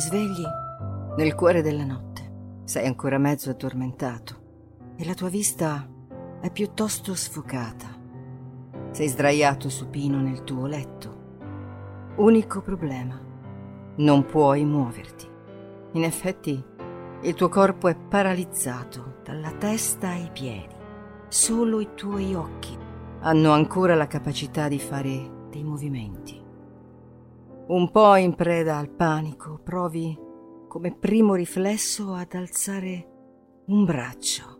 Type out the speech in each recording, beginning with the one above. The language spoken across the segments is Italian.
Svegli nel cuore della notte. Sei ancora mezzo addormentato e la tua vista è piuttosto sfocata. Sei sdraiato supino nel tuo letto. Unico problema. Non puoi muoverti. In effetti, il tuo corpo è paralizzato dalla testa ai piedi. Solo i tuoi occhi hanno ancora la capacità di fare dei movimenti. Un po' in preda al panico, provi come primo riflesso ad alzare un braccio.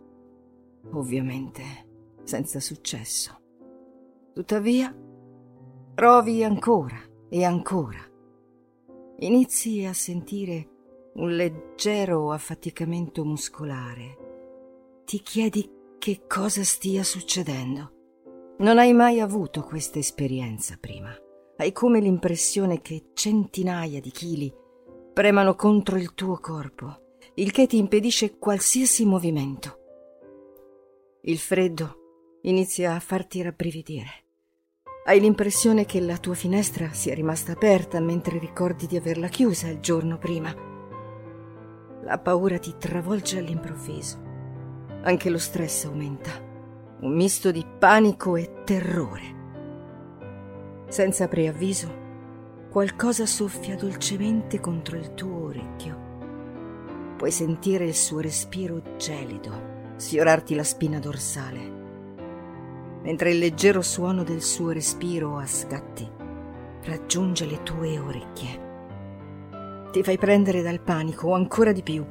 Ovviamente senza successo. Tuttavia, provi ancora e ancora. Inizi a sentire un leggero affaticamento muscolare. Ti chiedi che cosa stia succedendo. Non hai mai avuto questa esperienza prima. Hai come l'impressione che centinaia di chili premano contro il tuo corpo, il che ti impedisce qualsiasi movimento. Il freddo inizia a farti rabbrividire. Hai l'impressione che la tua finestra sia rimasta aperta mentre ricordi di averla chiusa il giorno prima. La paura ti travolge all'improvviso. Anche lo stress aumenta. Un misto di panico e terrore. Senza preavviso, qualcosa soffia dolcemente contro il tuo orecchio. Puoi sentire il suo respiro gelido sfiorarti la spina dorsale, mentre il leggero suono del suo respiro a scatti raggiunge le tue orecchie. Ti fai prendere dal panico ancora di più,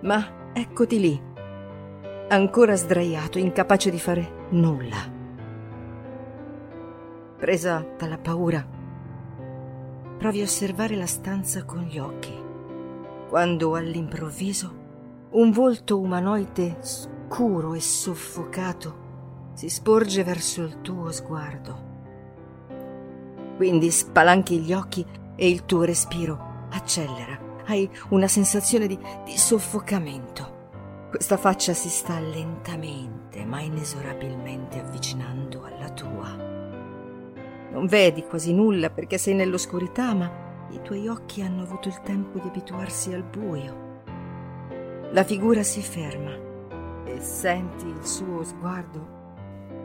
ma eccoti lì, ancora sdraiato, incapace di fare nulla presa dalla paura. Provi a osservare la stanza con gli occhi, quando all'improvviso un volto umanoide scuro e soffocato si sporge verso il tuo sguardo. Quindi spalanchi gli occhi e il tuo respiro accelera. Hai una sensazione di, di soffocamento. Questa faccia si sta lentamente ma inesorabilmente avvicinando alla tua. Non vedi quasi nulla perché sei nell'oscurità, ma i tuoi occhi hanno avuto il tempo di abituarsi al buio. La figura si ferma e senti il suo sguardo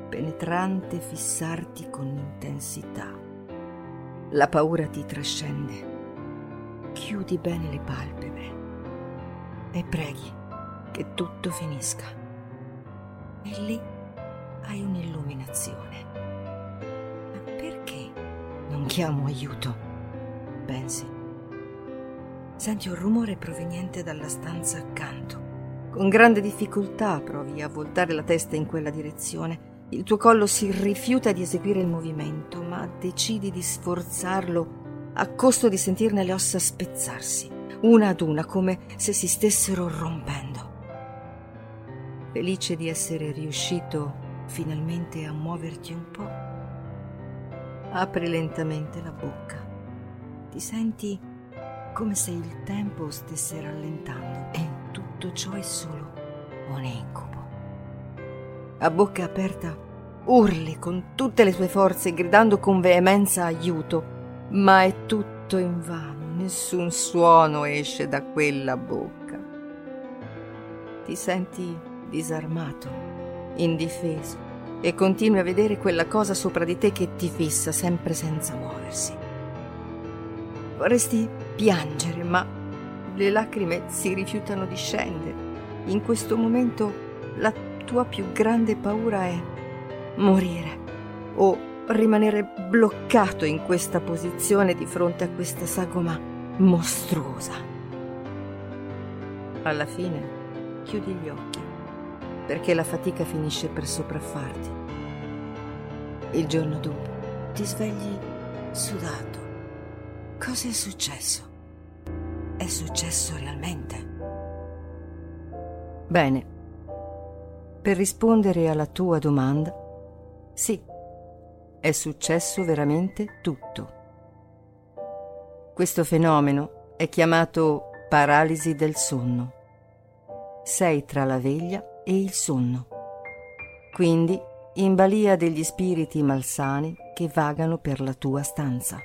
penetrante fissarti con intensità. La paura ti trascende. Chiudi bene le palpebre e preghi che tutto finisca. E lì hai un'illuminazione. Non chiamo aiuto, pensi. Senti un rumore proveniente dalla stanza accanto. Con grande difficoltà provi a voltare la testa in quella direzione. Il tuo collo si rifiuta di eseguire il movimento, ma decidi di sforzarlo a costo di sentirne le ossa spezzarsi, una ad una, come se si stessero rompendo. Felice di essere riuscito finalmente a muoverti un po', Apri lentamente la bocca. Ti senti come se il tempo stesse rallentando e tutto ciò è solo un incubo. A bocca aperta urli con tutte le tue forze gridando con veemenza aiuto, ma è tutto invano, nessun suono esce da quella bocca. Ti senti disarmato, indifeso e continui a vedere quella cosa sopra di te che ti fissa sempre senza muoversi. Vorresti piangere, ma le lacrime si rifiutano di scendere. In questo momento la tua più grande paura è morire o rimanere bloccato in questa posizione di fronte a questa sagoma mostruosa. Alla fine chiudi gli occhi perché la fatica finisce per sopraffarti. Il giorno dopo ti svegli sudato. Cosa è successo? È successo realmente? Bene, per rispondere alla tua domanda, sì, è successo veramente tutto. Questo fenomeno è chiamato paralisi del sonno. Sei tra la veglia e il sonno. Quindi in balia degli spiriti malsani che vagano per la tua stanza.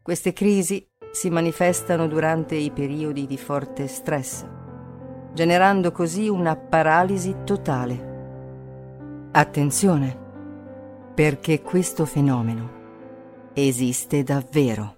Queste crisi si manifestano durante i periodi di forte stress, generando così una paralisi totale. Attenzione, perché questo fenomeno esiste davvero.